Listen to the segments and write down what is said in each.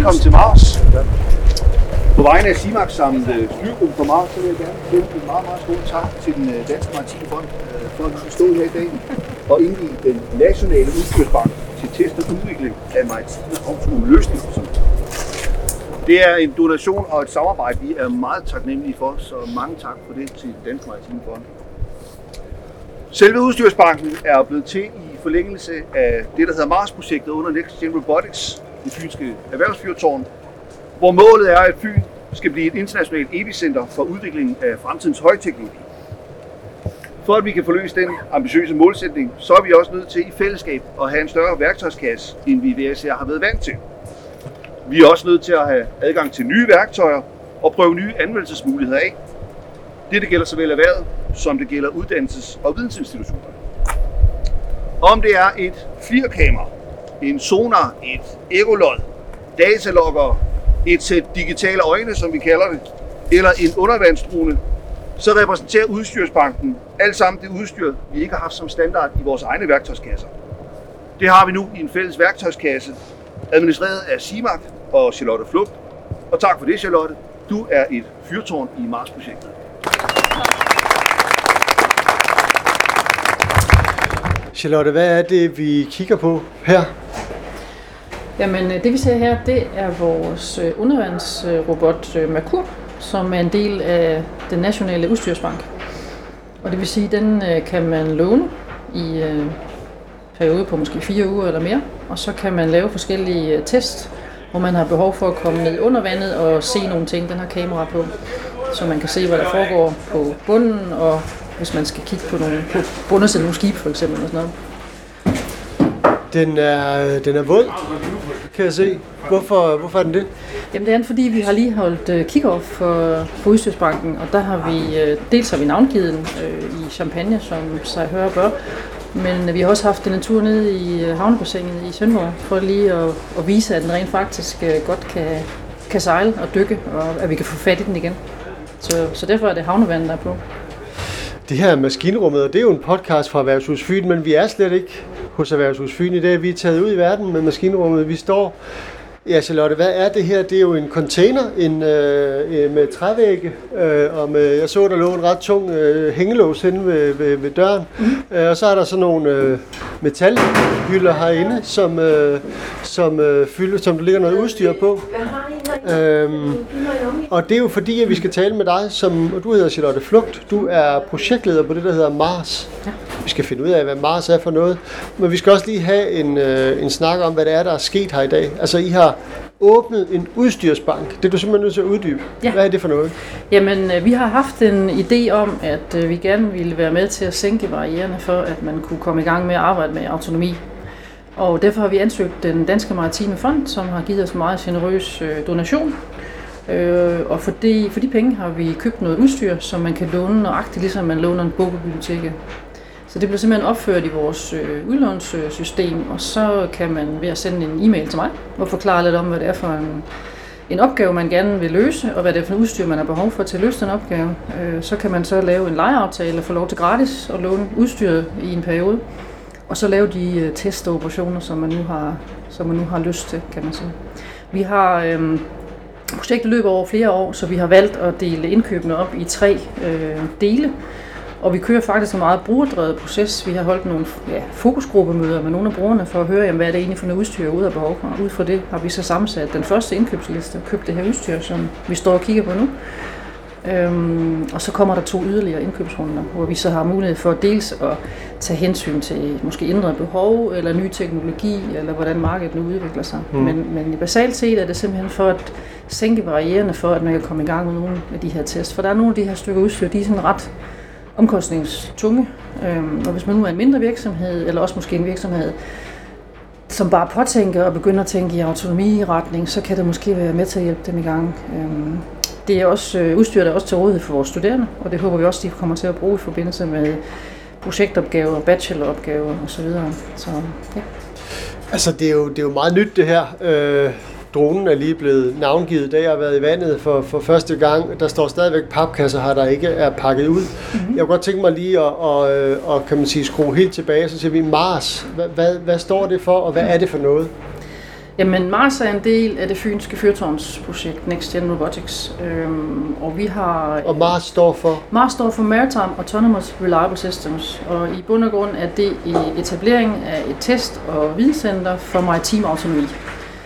Velkommen til Mars. På vegne af CIMAX samt øh, flygruppen for Mars, så vil jeg gerne sende en meget, meget stor tak til den øh, Danske Maritime Fond øh, for at vi stå her i dag og indgive den nationale udstyrsbank til test og udvikling af maritime autonome løsninger. Det er en donation og et samarbejde, vi er meget taknemmelige for, så mange tak for det til Danske Maritime Fond. Selve udstyrsbanken er blevet til i forlængelse af det, der hedder Mars-projektet under Next Gen Robotics, det fynske erhvervsfyrtårn, hvor målet er, at Fyn skal blive et internationalt epicenter for udviklingen af fremtidens højteknologi. For at vi kan forløse den ambitiøse målsætning, så er vi også nødt til i fællesskab at have en større værktøjskasse, end vi i har været vant til. Vi er også nødt til at have adgang til nye værktøjer og prøve nye anvendelsesmuligheder af. Det gælder såvel erhvervet, som det gælder uddannelses- og vidensinstitutioner. Om det er et flirkamera, en sonar, et ekolod, datalogger, et sæt digitale øjne, som vi kalder det, eller en undervandsdrone, så repræsenterer udstyrsbanken alt sammen det udstyr, vi ikke har haft som standard i vores egne værktøjskasser. Det har vi nu i en fælles værktøjskasse, administreret af CIMAC og Charlotte Flugt. Og tak for det, Charlotte. Du er et fyrtårn i Mars-projektet. Charlotte, hvad er det, vi kigger på her? Jamen, øh, det vi ser her, det er vores øh, undervandsrobot øh, Merkur, som er en del af den nationale udstyrsbank. Og det vil sige, at den kan man låne i periode på måske fire uger eller mere, og så kan man lave forskellige test, hvor man har behov for at komme ned under vandet og se nogle ting. Den har kamera på, så man kan se, hvad der foregår på bunden, og hvis man skal kigge på, nogle, på af nogle skib for eksempel. Og sådan noget. Den er, den er våd, kan jeg se. Hvorfor, hvorfor er den det? Jamen det er fordi, vi har lige holdt uh, kick-off for, for Udstyrsbanken, og der har vi, uh, dels har vi navngivet den uh, i Champagne, som sig hører bør, men vi har også haft en tur ned i uh, havnebassinet i Sønderborg, for lige at, at vise, at den rent faktisk uh, godt kan, kan sejle og dykke, og at vi kan få fat i den igen. Så, så derfor er det havnevandet, der er på. Det her maskinrummet, og det er jo en podcast fra Erhvervshus Fyn, men vi er slet ikke hos Erhvervshus Fyn i dag. Vi er taget ud i verden med maskinrummet. Vi står Ja, Charlotte, hvad er det her? Det er jo en container en, øh, med trævægge, øh, og med, jeg så, der lå en ret tung øh, hængelås inde ved, ved, ved døren. Mm. Øh, og så er der sådan nogle øh, metalhylder herinde, som, øh, som, øh, fylder, som der ligger noget udstyr på. Øhm, og det er jo fordi, at vi skal tale med dig, som, og du hedder Charlotte Flugt. Du er projektleder på det, der hedder Mars. Ja. Vi skal finde ud af, hvad Mars er for noget. Men vi skal også lige have en, øh, en snak om, hvad det er, der er sket her i dag. Altså, I har åbnet en udstyrsbank. Det er du simpelthen nødt til at uddybe. Ja. Hvad er det for noget? Jamen, øh, vi har haft en idé om, at øh, vi gerne ville være med til at sænke barriererne for, at man kunne komme i gang med at arbejde med autonomi. Og derfor har vi ansøgt den Danske Maritime Fond, som har givet os en meget generøs øh, donation. og for de, for de penge har vi købt noget udstyr, som man kan låne nøjagtigt, ligesom man låner en bog på biblioteket. Så det blev simpelthen opført i vores øh, udlånssystem, og så kan man ved at sende en e-mail til mig og forklare lidt om, hvad det er for en, en opgave, man gerne vil løse, og hvad det er for en udstyr, man har behov for til at løse den opgave. Øh, så kan man så lave en lejeaftale og få lov til gratis at låne udstyret i en periode, og så lave de øh, testoperationer, som man, nu har, som man nu har lyst til, kan man sige. Vi har... Øh, Projektet løber over flere år, så vi har valgt at dele indkøbene op i tre øh, dele. Og vi kører faktisk en meget brugerdrevet proces. Vi har holdt nogle ja, fokusgruppemøder med nogle af brugerne for at høre, jamen, hvad er det egentlig for noget udstyr ude af behov for. Ud fra det har vi så sammensat den første indkøbsliste og købt det her udstyr, som vi står og kigger på nu. Øhm, og så kommer der to yderligere indkøbsrunder, hvor vi så har mulighed for dels at tage hensyn til måske ændrede behov, eller ny teknologi, eller hvordan markedet nu udvikler sig. Mm. Men, men i basalt set er det simpelthen for at sænke barriererne for, at man kan komme i gang med nogle af de her tests. For der er nogle af de her stykker udstyr, de er sådan ret omkostningstunge. Øhm, og hvis man nu er en mindre virksomhed, eller også måske en virksomhed, som bare påtænker og begynder at tænke i autonomiretning, så kan det måske være med til at hjælpe dem i gang. Øhm, det er også øh, udstyret er også til rådighed for vores studerende, og det håber vi også, de kommer til at bruge i forbindelse med projektopgaver, bacheloropgaver osv. Så, ja. Altså, det er, jo, det er jo meget nyt det her. Øh, dronen er lige blevet navngivet, da jeg har været i vandet for, for første gang. Der står stadigvæk papkasser her, der ikke er pakket ud. Mm-hmm. Jeg kunne godt tænke mig lige at, og, og, kan man sige, skrue helt tilbage, så siger vi Mars. Hvad, hvad, hvad står det for, og hvad er det for noget? Jamen, Mars er en del af det fynske fyrtårnsprojekt Next Gen Robotics, øhm, og vi har... Og Mars står for? Mars står for Maritime Autonomous Reliable Systems, og i bund og grund er det i etablering af et test- og videnscenter for maritim autonomi.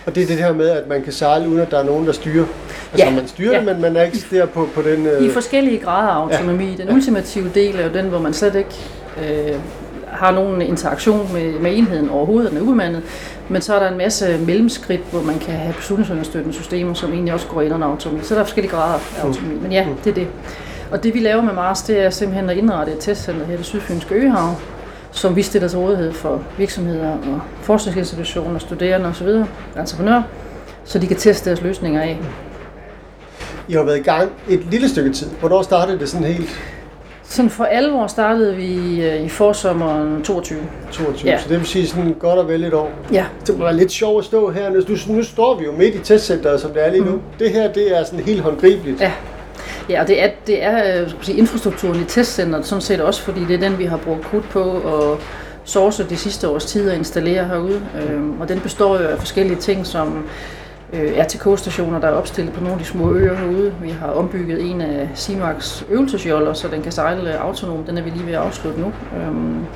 Og det er det her med, at man kan sejle uden at der er nogen, der styrer. Altså Ja, man styrer ja. det, men man er ikke der på, på den... I Øh, forskellige grader af autonomi. Den ultimative del er jo den, hvor man slet ikke øh, har nogen interaktion med, med enheden overhovedet, den er ubemandet. Men så er der en masse mellemskridt, hvor man kan have beslutningsunderstøttende systemer, som egentlig også går ind under autonomi. Så der er forskellige grader af autonomi. Men ja, det er det. Og det vi laver med Mars, det er simpelthen at indrette et testcenter her i det sydfynske Øhav, som vi stiller til rådighed for virksomheder og forskningsinstitutioner, studerende osv., entreprenører, så de kan teste deres løsninger af. I har været i gang et lille stykke tid. Hvornår startede det sådan helt Sådan for alvor startede vi øh, i forsommeren 22. 22? Ja. Så det vil sige sådan godt og vel et år. Ja, Det være lidt sjovt at stå her. Nu, nu står vi jo midt i testcenteret, som det er lige nu. Mhm. Det her, det er sådan helt håndgribeligt. Ja. Ja, og det er, det er øh, skal sige, infrastrukturen i testcenteret, sådan set også, fordi det er den, vi har brugt krudt på og source de sidste års tid at installere herude. Øhm, og den består jo af forskellige ting, som øh, RTK-stationer, der er opstillet på nogle af de små øer herude. Vi har ombygget en af Simax øvelsesjoller, så den kan sejle autonom. Den er vi lige ved at afslutte nu. Øhm,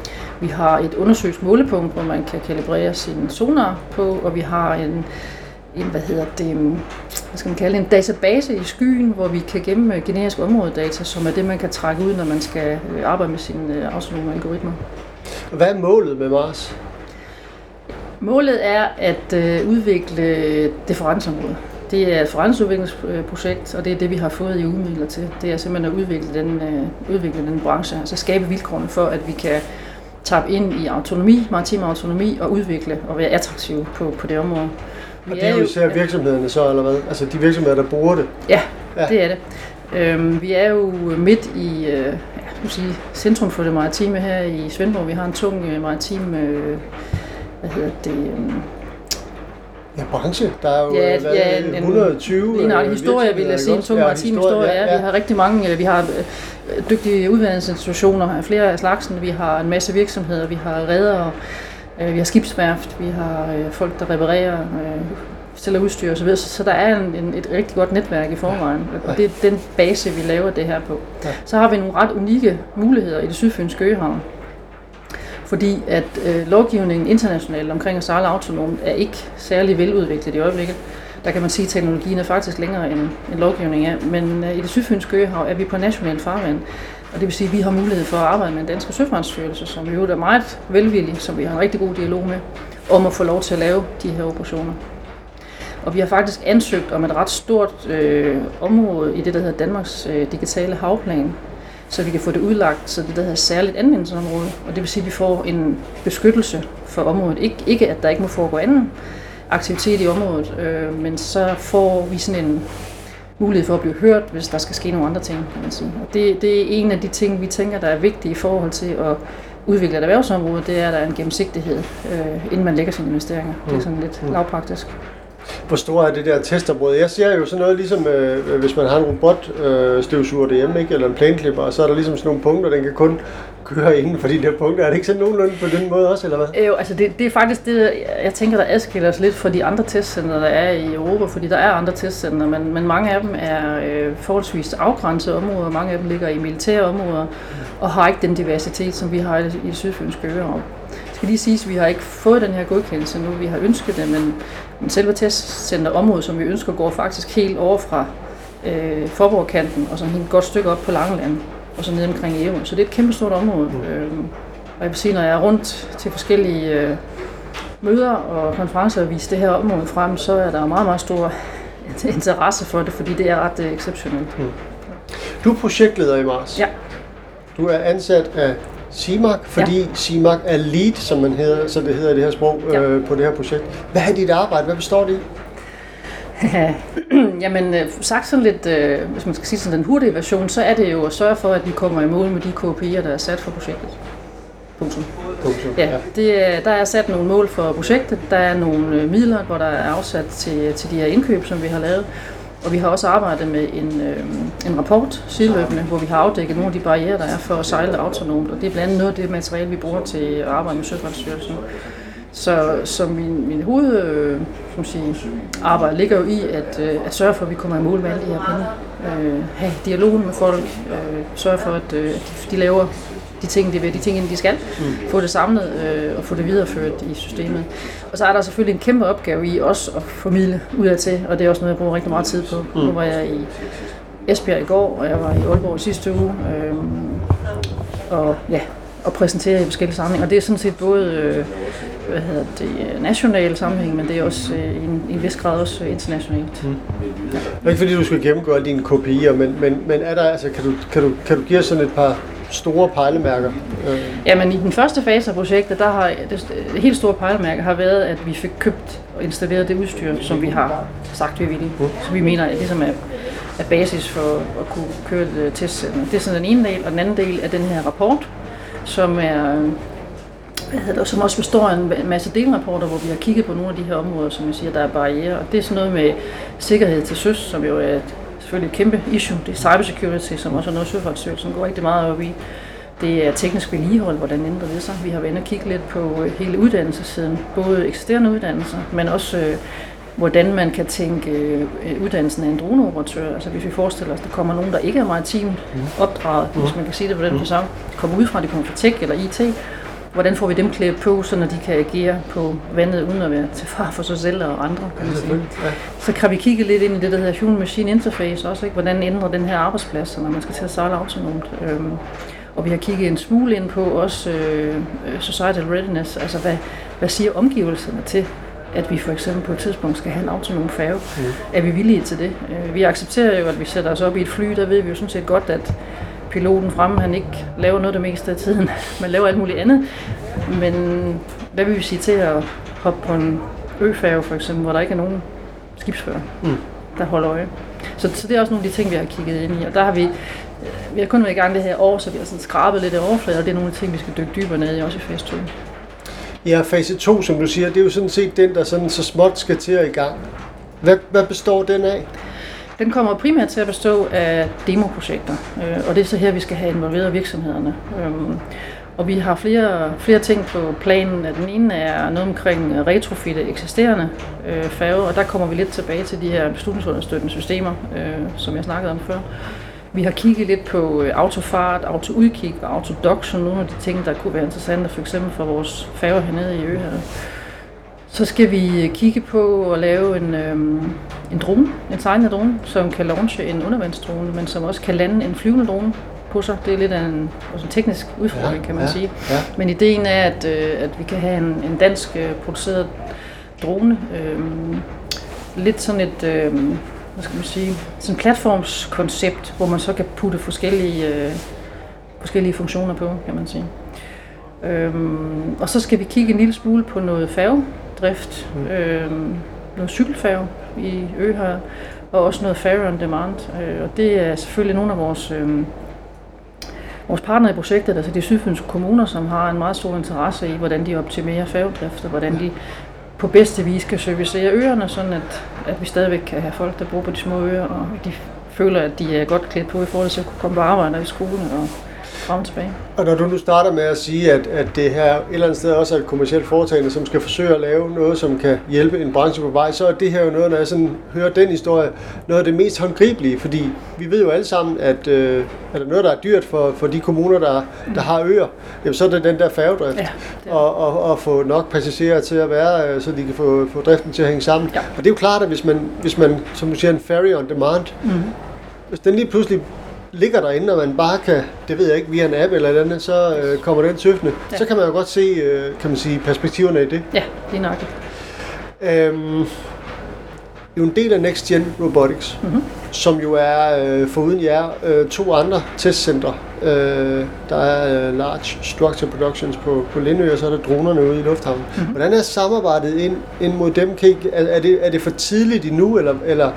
vi har et undersøgsmålepunkt, hvor man kan kalibrere sin sonar på, og vi har en, en hvad hedder det, hvad skal man kalde det, en database i skyen, hvor vi kan gemme øh, generisk områdedata, som er det, man kan trække ud, når man skal øh, arbejde med sine øh, autonome algoritmer. Hvad er målet med Mars? Målet er at udvikle differenceområdet. Det er et forretningsudviklingsprojekt, og det er det, vi har fået i udmidler til. Det er simpelthen at udvikle den, udvikle den branche, altså skabe vilkårene for, at vi kan tappe ind i autonomi, maritim autonomi, og udvikle og være attraktive på, på det område. Og det er jo især virksomhederne så, eller hvad? Altså de virksomheder, der bruger det. Ja, Ja. ja. det er det. Øhm, vi er jo midt i øh, ja, sige, centrum for det maritime her i Svendborg. Vi har en tung øh, maritim øh, hvad hedder det, øh, Ja, branche. Der er jo Ja, øh, hvad, ja, en- 120 Lige nok øh, historie, vil jeg sige, en tung ikke maritim historie. Ja, Vi har rigtig mange, øh, vi har dygtige uddannelsesinstitutioner af flere af slagsen, vi har en masse virksomheder, vi har redere, vi har skibsværft, vi har øh, folk, der reparerer, øh, stiller udstyr osv., så, så der er en, en, et rigtig godt netværk i forvejen, og det er den base, vi laver det her på. Så har vi nogle ret unikke muligheder i det sydfynske øhavn, fordi at øh, lovgivningen internationalt omkring at sejle autonomt er ikke særlig veludviklet i øjeblikket. Der kan man sige, at teknologien er faktisk længere end, end lovgivningen er, men øh, i det sydfynske øhav er vi på national farvand, og det vil sige, at vi har mulighed for at arbejde med en dansk søfartsstyrelse, som jo er meget velvillig, som vi har en rigtig god dialog med, om at få lov til at lave de her operationer. Og vi har faktisk ansøgt om et ret stort øh, område i det, der hedder Danmarks øh, digitale havplan, så vi kan få det udlagt, så det der hedder særligt anvendelsesområde. Og det vil sige, at vi får en beskyttelse for området. Ik- ikke at der ikke må foregå anden aktivitet i området, øh, men så får vi sådan en mulighed for at blive hørt, hvis der skal ske nogle andre ting, kan man sige. Og det, det er en af de ting, vi tænker, der er vigtige i forhold til at udvikle et erhvervsområde, det er, at der er en gennemsigtighed, øh, inden man lægger sine investeringer. Det er sådan lidt Mm. lavpraktisk. Hvor stort er det der testområde? Jeg ser jo sådan noget ligesom, øh, hvis man har en robotstøvsuger øh, støvsuger derhjemme, ikke? eller en planklipper, og så er der ligesom sådan nogle punkter, den kan kun køre inden for de der punkter. Er det ikke sådan nogenlunde på den måde også, eller hvad? Øh, jo, altså det, det er faktisk det, jeg tænker, der adskiller os lidt fra de andre testcenter, der er i Europa, fordi der er andre testcenter, men, men mange af dem er øh, forholdsvis afgrænsede områder, mange af dem ligger i militære områder, og har ikke den diversitet, som vi har i i det sydfynske. Det skal lige siges, at vi har ikke fået den her godkendelse nu, vi har ønsket det, men, men selve testcenterområdet, som vi ønsker, går faktisk helt over fra øh, Forborgkanten og sådan et godt stykke op på Langeland, og så ned omkring Ærø. Så det er et kæmpe stort område. Mm. Øhm, og jeg vil sige, når jeg er rundt til forskellige øh, møder og konferencer og viser det her område frem, så er der meget, meget stor interesse for det, fordi det er ret øh, exceptionelt. Du er projektleder i Mars. Ja. Du er ansat af CIMAC, fordi ja. CIMAC er lead, som man hedder, så det hedder i det her sprog, Ja. øh, på det her projekt. Hvad er dit arbejde? Hvad består det i? Jamen, øh, sagt sådan lidt, øh, hvis man skal sige sådan den hurtige version, så er det jo at sørge for, at vi kommer i mål med de KPI'er, der er sat for projektet. Punktum. Punktum. Ja, det, er- der er sat nogle mål for projektet. Der er nogle øh, midler, hvor der er afsat til, til de her indkøb, som vi har lavet. Og vi har også arbejdet med en, øh, en rapport sideløbende, hvor vi har afdækket nogle af de barriere, der er for at sejle autonomt. Og det er blandt andet noget af det materiale, vi bruger til at arbejde med Søfartsstyrelsen. Så, så min, min hoved øh, som sige, arbejde ligger jo i at, øh, at sørge for, at vi kommer i mål med alle de her penge. Øh, have dialogen med folk, øh, sørge for, at, øh, de laver de ting, de vil, de ting, de skal, mm. få det samlet øh, og få det videreført i systemet. Og så er der selvfølgelig en kæmpe opgave i også at formidle udadtil, og det er også noget, jeg bruger rigtig meget tid på. Mm. Nu var jeg i Esbjerg i går, og jeg var i Aalborg i sidste uge, øh, og ja, og præsentere i forskellige sammenhænge. Og det er sådan set både øh, hvad hedder det, national sammenhæng, men det er også øh, i, en, i en vis grad også internationalt. Mm. Ja. Ikke fordi, du skal gennemgå alle dine KPI'er, men, men, men er der, altså, kan, du, kan, du, kan du give os sådan et par store pejlemærker? Øh. Jamen i den første fase af projektet, der har det, det helt store pejlemærke har været, at vi fik købt og installeret det udstyr, som vi har sagt, vi ville. Mm. Så vi mener, at det ligesom er, er basis for at kunne køre et testcenter. Det er sådan den ene del, og den anden del er den her rapport, som er hvad hedder det, som også består af en masse delrapporter, hvor vi har kigget på nogle af de her områder, som vi siger, der er barriere. Og det er sådan noget med sikkerhed til søs, som jo er et, selvfølgelig et kæmpe issue. Det er cybersecurity, som også er noget, Søfartsstyrelsen går rigtig meget op i. Det er teknisk vedligehold, hvordan ændrer det sig. Vi har været inde og kigge lidt på øh, hele uddannelsessiden, både eksisterende uddannelser, men også øh, hvordan man kan tænke øh, uddannelsen af en droneoperatør. Altså hvis vi forestiller os, at der kommer nogen, der ikke er maritimt mm. opdraget, mm. hvis man kan sige det på den mm. fasong, kommer ud fra, de kommer fra tech eller IT, hvordan får vi dem klædt på, så når de kan agere på vandet, uden at være til far for sig selv og andre. Kan man sige. Ja. Så kan vi kigge lidt ind i det, der hedder Human-Machine Interface også, ikke? hvordan ændrer den her arbejdsplads, når man skal til at sejle autonomt. Øhm, og vi har kigget en smule ind på også øh, societal readiness, altså hvad, hvad siger omgivelserne til, at vi for eksempel på et tidspunkt skal have en autonom færge. Mm. Er vi villige til det? Øh, vi accepterer jo, at vi sætter os op i et fly, der ved vi jo sådan set godt, at piloten fremme, han ikke laver noget det meste af tiden, men laver alt muligt andet. Men hvad vil vi sige til at hoppe på en øfærge for eksempel, hvor der ikke er nogen skibsfører, mm. der holder øje? Så, så det er også nogle af de ting, vi har kigget ind i, og der har vi vi har kun været i gang det her år, så vi har sådan skrabet lidt af overfladen, og det er nogle af de ting, vi skal dykke dybere ned i, også i fase 2. Ja, fase 2, som du siger, det er jo sådan set den, der sådan så småt skal til at i gang. Hvad, hvad består den af? Den kommer primært til at bestå af demoprojekter, øh, og det er så her, vi skal have involveret virksomhederne. Øhm, og vi har flere, flere ting på planen. Den ene er noget omkring retrofitte eksisterende øh, færge, og der kommer vi lidt tilbage til de her beslutningsunderstøttende systemer, øh, som jeg snakkede om før. Vi har kigget lidt på øh, autofart, autoudkig og autodoction, som nogle af de ting, der kunne være interessante, for eksempel for vores færger hernede i Øhavet. Så skal vi kigge på at lave en, øhm, en drone, en tegnet drone, som kan launche en undervandsdrone, men som også kan lande en flyvende drone på sig. Det er lidt af en, også en teknisk udfordring, ja, kan man ja, sige. Ja. Men ideen er, at, øh, at vi kan have en, en dansk øh, produceret drone. Øh, lidt sådan et, øh, hvad skal man sige, sådan et platformskoncept, hvor man så kan putte forskellige, øh, forskellige funktioner på, kan man sige. Øhm, og så skal vi kigge en lille smule på noget færge, drift, mm. øh, noget cykelfærge i Øhøj, og også noget Fare on Demand. Øh, og det er selvfølgelig nogle af vores, øh, vores partnere i projektet, altså de sydfynske kommuner, som har en meget stor interesse i, hvordan de optimerer færgedrift, og hvordan de på bedste vis kan servicere øerne, sådan at, at vi stadigvæk kan have folk, der bor på de små øer, og de føler, at de er godt klædt på i forhold til at kunne komme på arbejde i skolen og frem og tilbage. Og når du nu starter med at sige, at, at det her et eller andet sted også er et kommersielt foretagende, som skal forsøge at lave noget, som kan hjælpe en branche på vej, så er det her jo noget, når jeg sådan hører den historie, noget af det mest håndgribelige, fordi vi ved jo alle sammen, at øh, er der noget, der er dyrt for, for de kommuner, der, der har øer, jamen, så er det den der færgedrift, ja, og, og, og få nok passagerer til at være, øh, så de kan få, få driften til at hænge sammen. Ja. Og det er jo klart, at hvis man, hvis man som du siger, en ferry on demand, mm-hmm. hvis den lige pludselig ligger derinde, og man bare kan, det ved jeg ikke, via en app eller andet, så øh, kommer den tøftende. Ja. Så kan man jo godt se, øh, kan man sige, perspektiverne i det. Ja, det er nok. Øhm, jo en del af Next Gen Robotics, mm-hmm. som jo er, øh, foruden jer, øh, to andre testcentre. Øh, der er øh, Large Structure Productions på, på Lindø, og så er der dronerne ude i lufthavnen. Mm-hmm. Hvordan er samarbejdet ind, ind mod dem? Kan I, er, er, det, er det for tidligt endnu, eller, eller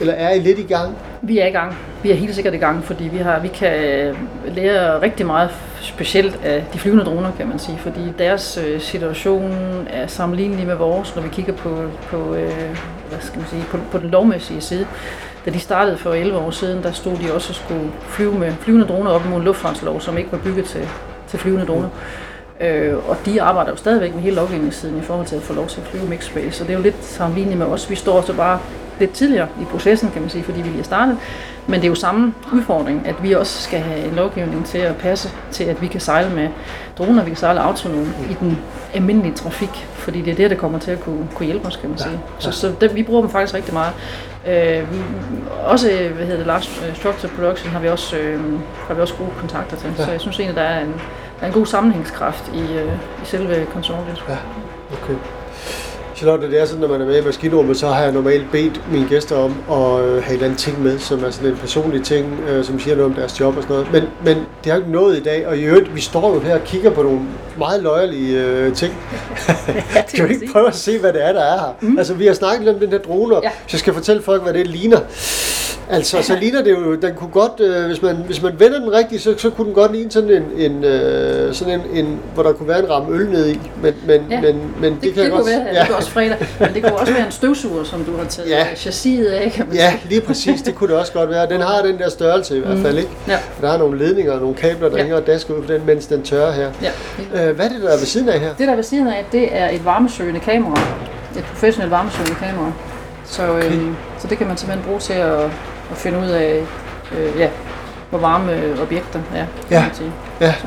eller er I lidt i gang? Vi er i gang. Vi er helt sikkert i gang, fordi vi, har, vi kan øh, lære rigtig meget specielt af de flyvende droner, kan man sige, fordi deres øh, situation er sammenlignelig med vores, når vi kigger på, på, øh, hvad skal man sige, på, på den lovmæssige side. Da de startede for 11 år siden, der stod de også og skulle flyve med flyvende droner op mod en luftfartslov, som ikke var bygget til, til flyvende droner. Øh, og de arbejder jo stadigvæk med hele lovgivningssiden i forhold til at få lov til at flyve mixspace. Og det er jo lidt sammenlignet med os. Vi står så bare lidt tidligere i processen, kan man sige, fordi vi lige er startet. Men det er jo samme udfordring, at vi også skal have en lovgivning til at passe til, at vi kan sejle med droner, vi kan sejle autonom i den almindelige trafik, fordi det er det, der kommer til at kunne, kunne hjælpe os, kan man sige. Ja, ja. Så, så det, vi bruger dem faktisk rigtig meget. Øh, vi, også, hvad hedder det, Lars uh, Structure Production har vi også, øh, har vi også gode kontakter til, ja. så jeg synes egentlig, der er en, der er en god sammenhængskraft i, øh, i selve konsortiet. Ja, okay. Charlotte, det er sådan, når man er med i maskinrummet, så har jeg normalt bedt mine gæster om at øh, have et andet ting med, som er sådan en personlig ting, øh, som siger noget om deres job og sådan noget. Men, men det har ikke nået i dag, og i øvrigt, vi står jo her og kigger på nogle meget løjerlige øh, ting. ja, kan vi ikke prøve at se, hvad det er, der er her? Mm. Altså, vi har snakket lidt om den her drone, ja. så jeg skal fortælle folk, hvad det ligner. Altså, så ligner det jo, den kunne godt, øh, hvis, man, hvis man vender den rigtigt, så, så kunne den godt ligne sådan en, en, øh, sådan en, en, hvor der kunne være en ramme øl nede i. Men, men, ja, men, men det, det, kan det kunne være, ja. det kunne også fredag. Men det kunne også være en støvsuger, som du har taget ja. chassiset af, kan man Ja, lige præcis, det kunne det også godt være. Den har den der størrelse i hvert fald, ikke? Ja. Der er nogle ledninger og nogle kabler, der ja. hænger og dasker ud på den, mens den tørrer her. Ja. Øh, hvad er det, der er ved siden af her? Det, der er ved siden af, det er et varmesøgende kamera. Et professionelt varmesøgende kamera. Så, okay. øhm, så det kan man simpelthen bruge til at at finde ud af, øh, ja, hvor varme objekter er. Ja, ja. Så.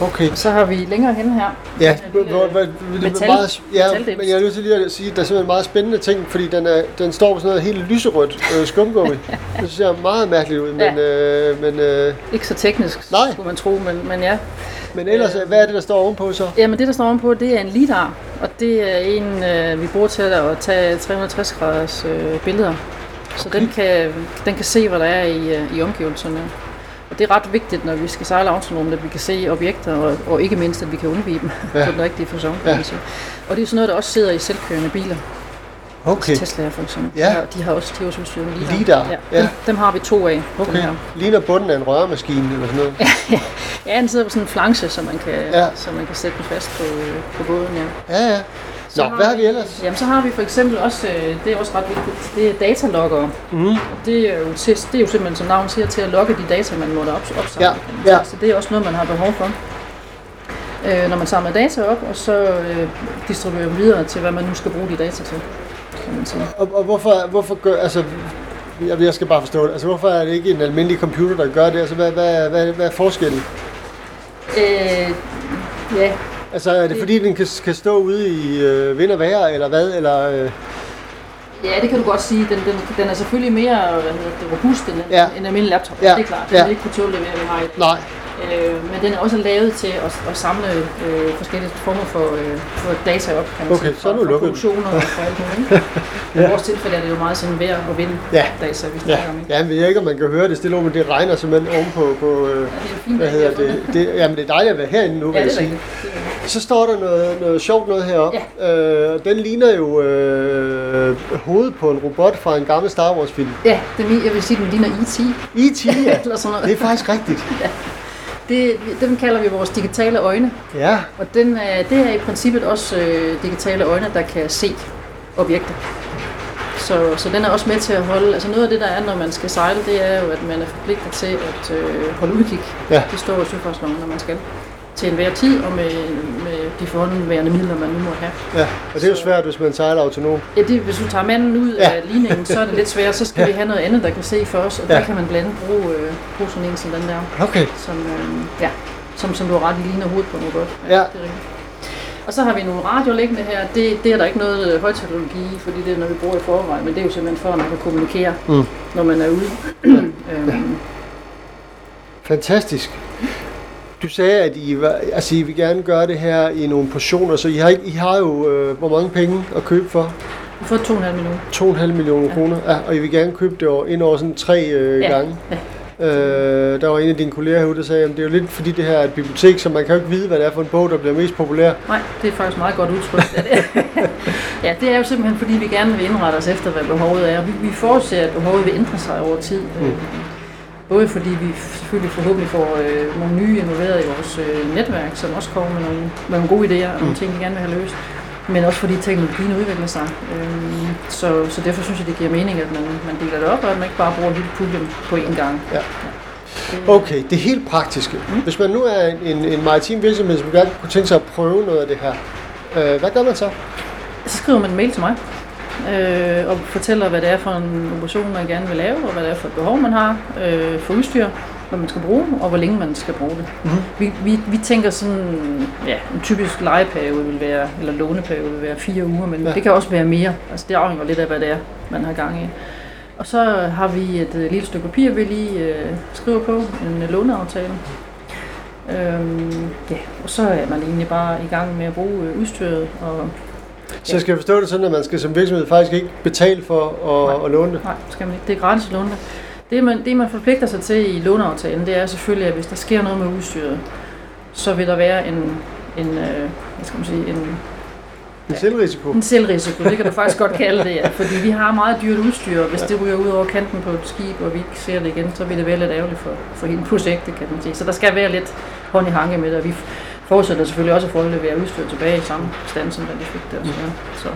Okay. Så har vi længere hen her. Ja, hvor, hvor, metal, meget, ja men jeg er nødt til lige at sige, at der er simpelthen en meget spændende ting, fordi den, er, den står på sådan noget helt lyserødt øh, skumgummi. det ser meget mærkeligt ud, men... Ja. Øh, men øh, Ikke så teknisk, Nej. skulle man tro, men, men ja. Men ellers, øh, hvad er det, der står ovenpå så? Jamen det, der står ovenpå, det er en LIDAR, og det er en, øh, vi bruger til at tage 360 graders øh, billeder så den, kan, den kan se, hvad der er i, øh, i omgivelserne. Og det er ret vigtigt, når vi skal sejle autonomt, at vi kan se objekter, og, og ikke mindst, at vi kan undvige dem ja. på den rigtige fasong. Ja. Og det er sådan noget, der også sidder i selvkørende biler. Okay. Tesla for eksempel. Ja. De, har, de har også de har udstyr med LIDAR. LIDAR. Ja. ja. Dem, dem, har vi to af. Okay. Her. Ligner bunden af en rørmaskine eller sådan noget? ja, den sidder på sådan en flanche, så man kan, ja. så man kan sætte den fast på, øh, på båden. Ja, ja. ja. Så Nå, hvad har vi ellers? Jamen, så har vi for eksempel også, øh, det er også ret vigtigt, det er datalogger. Mm. Det, er jo til, det er jo simpelthen, som navn siger, til at logge de data, man måtte op, opsamle. Ja. Ja. Så det er også noget, man har behov for. Øh, når man samler data op, og så øh, distribuerer dem videre til, hvad man nu skal bruge de data til. Kan man sige. Og, og hvorfor, hvorfor gør, altså, jeg, jeg skal bare forstå det. Altså, hvorfor er det ikke en almindelig computer, der gør det? Altså, hvad, hvad, hvad, hvad er forskellen? Øh, ja, Altså er det fordi, den kan, kan stå ude i øh, vind og vejr, eller hvad? Eller, øh... Ja, det kan du godt sige. Den, den, den er selvfølgelig mere hvad hedder det, robust end ja. en almindelig laptop. Ja. Det er klart. Den ja. vil ikke kunne tåle det mere, vi har et. Nej. Øh, men den er også lavet til at, at samle øh, forskellige former for, øh, for data op, kan man okay, sige. Så er nu lukket. produktioner og for alt muligt. ja. I vores tilfælde er det jo meget sådan vejr og vind ja. data, vi snakker ja. om. Ikke? Ja, men jeg ved ikke, om man kan høre det stille men det regner simpelthen ovenpå på, øh, ja, det er fint, hvad hedder det? det? Jamen, det er dejligt at være herinde nu, ja, vil jeg sige. Så står der noget, noget sjovt noget heroppe. Ja. Øh, den ligner jo øh, hovedet på en robot fra en gammel Star Wars film. Ja, det, jeg vil sige, den ligner E.T. E.T., ja. Eller sådan noget. Det er faktisk rigtigt. ja. Det, dem kalder vi vores digitale øjne. Ja. Og den, det er i princippet også øh, digitale øjne, der kan se objekter. Så, så den er også med til at holde, altså noget af det, der er, når man skal sejle, det er jo, at man er forpligtet til at øh, holde udkig. Ja. Det står jo søfartsloven, når man skal til enhver tid, og med, med de forhåndværende midler, man nu må have. Ja, og det er jo svært, hvis man sejler autonom. Ja, det, hvis du tager manden ud ja. af ligningen, så er det lidt svært. Så skal ja. vi have noget andet, der kan se for os, og ja. der kan man blandt andet bruge, øh, bruge sådan en som den der. Okay. Som, øh, ja, som, som du har ret i ligner hovedet på en robot. Ja. ja. Det er Og så har vi nogle radio liggende her. Det, det er der ikke noget øh, højteknologi i, fordi det er noget, vi bruger i forvejen, men det er jo simpelthen for, at man kan kommunikere, mm. når man er ude. øhm. Fantastisk. Du sagde, at I, altså, I vil gerne gøre det her i nogle portioner, så I har, I har jo øh, hvor mange penge at købe for? Vi får 2,5 millioner. 2,5 millioner ja. kroner, ja, og I vil gerne købe det over, ind over sådan tre øh, ja. gange. Ja. Øh, der var en af dine kolleger herude, der sagde, at det er jo lidt fordi det her er et bibliotek, så man kan jo ikke vide, hvad det er for en bog, der bliver mest populær. Nej, det er faktisk meget godt udtrykt. ja, det er jo simpelthen fordi, vi gerne vil indrette os efter, hvad behovet er. Vi, vi forudser, at behovet vil ændre sig over tid. Mm. Både fordi vi selvfølgelig forhåbentlig får øh, nogle nye involveret i vores øh, netværk, som også kommer med nogle, med nogle gode idéer og nogle mm. ting, vi gerne vil have løst. Men også fordi teknologien udvikler sig. Øh, så, så derfor synes jeg, det giver mening, at man, man deler det op, og at man ikke bare bruger hele puljen på én gang. Ja. Okay, det helt praktiske. Mm. Hvis man nu er en, en, en maritim virksomhed, som gerne kunne tænke sig at prøve noget af det her, øh, hvad gør man så? Så skriver man en mail til mig, øh, og fortæller, hvad det er for en operation, man gerne vil lave, og hvad det er for et behov, man har øh, for udstyr, hvad man skal bruge, og hvor længe man skal bruge det. Mhm. Vi, vi, vi tænker sådan, ja, en typisk legeperiode vil være, eller låneperiode vil være fire uger, men ja. det kan også være mere. Altså det afhænger lidt af, hvad det er, man har gang i. Og så har vi et øh, lille stykke papir, vi lige øh, skriver på, en øh, låneaftale. Øhm, ja, og så er man egentlig bare i gang med at bruge øh, udstyret. Og, Så jeg skal forstå det sådan, at man skal som virksomhed faktisk ikke betale for at, Nej. at låne det? nej, skal man ikke. Det er gratis at låne det. Det man, det, man forpligter sig til i låneaftalen, det er selvfølgelig, at hvis der sker noget med udstyret, så vil der være en, en øh, hvad skal man sige, en, En selvrisiko? en selvrisiko. Det kan du faktisk godt kalde det, ja. Fordi vi har meget dyrt udstyr, og hvis det ryger ud over kanten på et skib, og vi ikke ser det igen, så vil det være lidt ærgerligt for, for hele projektet, kan man sige. Så der skal være lidt hånd i hanke med det, og vi forudsætter selvfølgelig også at få levere udstyr tilbage i samme stand, som da vi fik det. Så, så.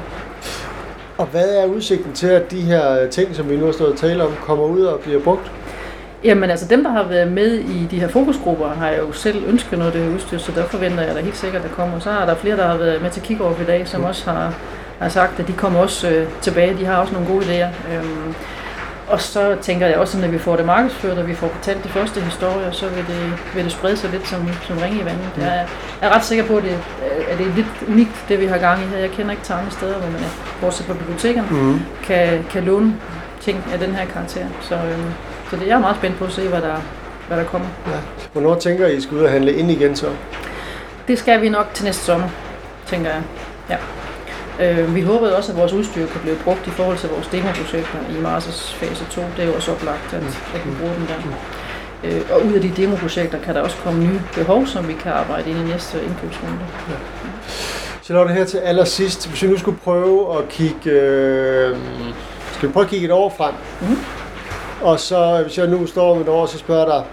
Og hvad er udsigten til, at de her ting, som vi nu har stået og tale om, kommer ud og bliver brugt? Jamen altså dem, der har været med i de her fokusgrupper, har jo selv ønsket noget af det her udstyr, så der forventer jeg da helt sikkert, at der kommer. Så er der flere, der har været med til kick-off i dag, som også har, har sagt, at de kommer også øh, tilbage. De har også nogle gode idéer. Øhm, og så tænker jeg også, at når vi får det markedsført, og vi får fortalt de første historier, så vil det, vil det sprede sig lidt som, som ringe i vandet. Jeg er, er ret sikker på, at det, at det er lidt unikt, det vi har gang i her. Jeg kender ikke til andre steder, hvor man, bortset fra bibliotekerne, Mm. kan, kan låne ting af den her karakter. Så, øhm, så det, jeg er meget spændt på at se, hvad der, hvad der kommer. Ja. Hvornår tænker I, I skal ud og handle ind igen så? Det skal vi nok til næste sommer, tænker jeg. Ja. Øh, vi håber jo også, at vores udstyr kan blive brugt i forhold til vores demoprojekter i Mars' fase 2. Det er jo også oplagt, at, at vi bruger den der. Øh, og ud af de demoprojekter kan der også komme nye behov, som vi kan arbejde ind i næste indkøbsrunde. Charlotte, her til allersidst, hvis vi nu skulle prøve at kigge, øh, skal vi prøve at kigge et år frem? Mhm. Og så, hvis jeg nu står om et år, så spørger dig,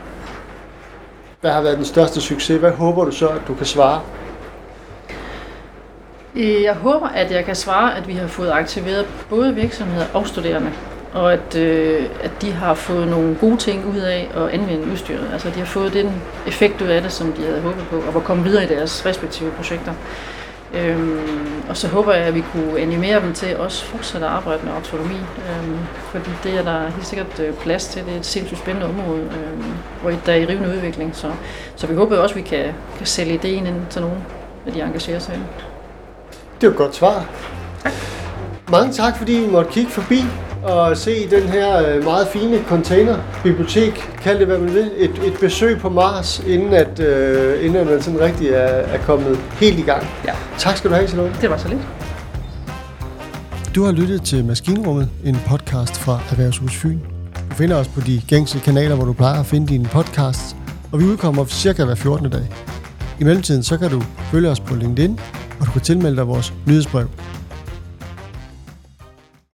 hvad har været den største succes? Hvad håber du så, at du kan svare? Jeg håber, at jeg kan svare, at vi har fået aktiveret både virksomheder og studerende, og at, øh, at de har fået nogle gode ting ud af at anvende udstyret. Altså, de har fået den effekt ud af det, som de havde håbet på, og var kommet videre i deres respektive projekter. Øhm, og så håber jeg, at vi kunne animere dem til også fortsat at arbejde med autonomi, øhm, fordi det er der helt sikkert øh, plads til. Det er et sindssygt spændende område, øhm, hvor der er i rivende udvikling. Så, så vi håber også, at vi kan, kan sælge ideen ind til nogen, at de engagerer sig i det. Var et godt svar. Mange tak, fordi I måtte kigge forbi og se den her øh, meget fine containerbibliotek. Kald det, hvad man vil. Et, et besøg på Mars, inden, at, øh, inden man sådan rigtig er, er kommet helt i gang. Ja. Tak skal du have, Charlotte. Det var så lidt. Du har lyttet til Maskinrummet, en podcast fra Erhvervshus Fyn. Du finder os på de gængse kanaler, hvor du plejer at finde dine podcasts, og vi udkommer cirka hver 14. dag. I mellemtiden så kan du følge os på LinkedIn, og du kan tilmelde dig vores nyhedsbrev.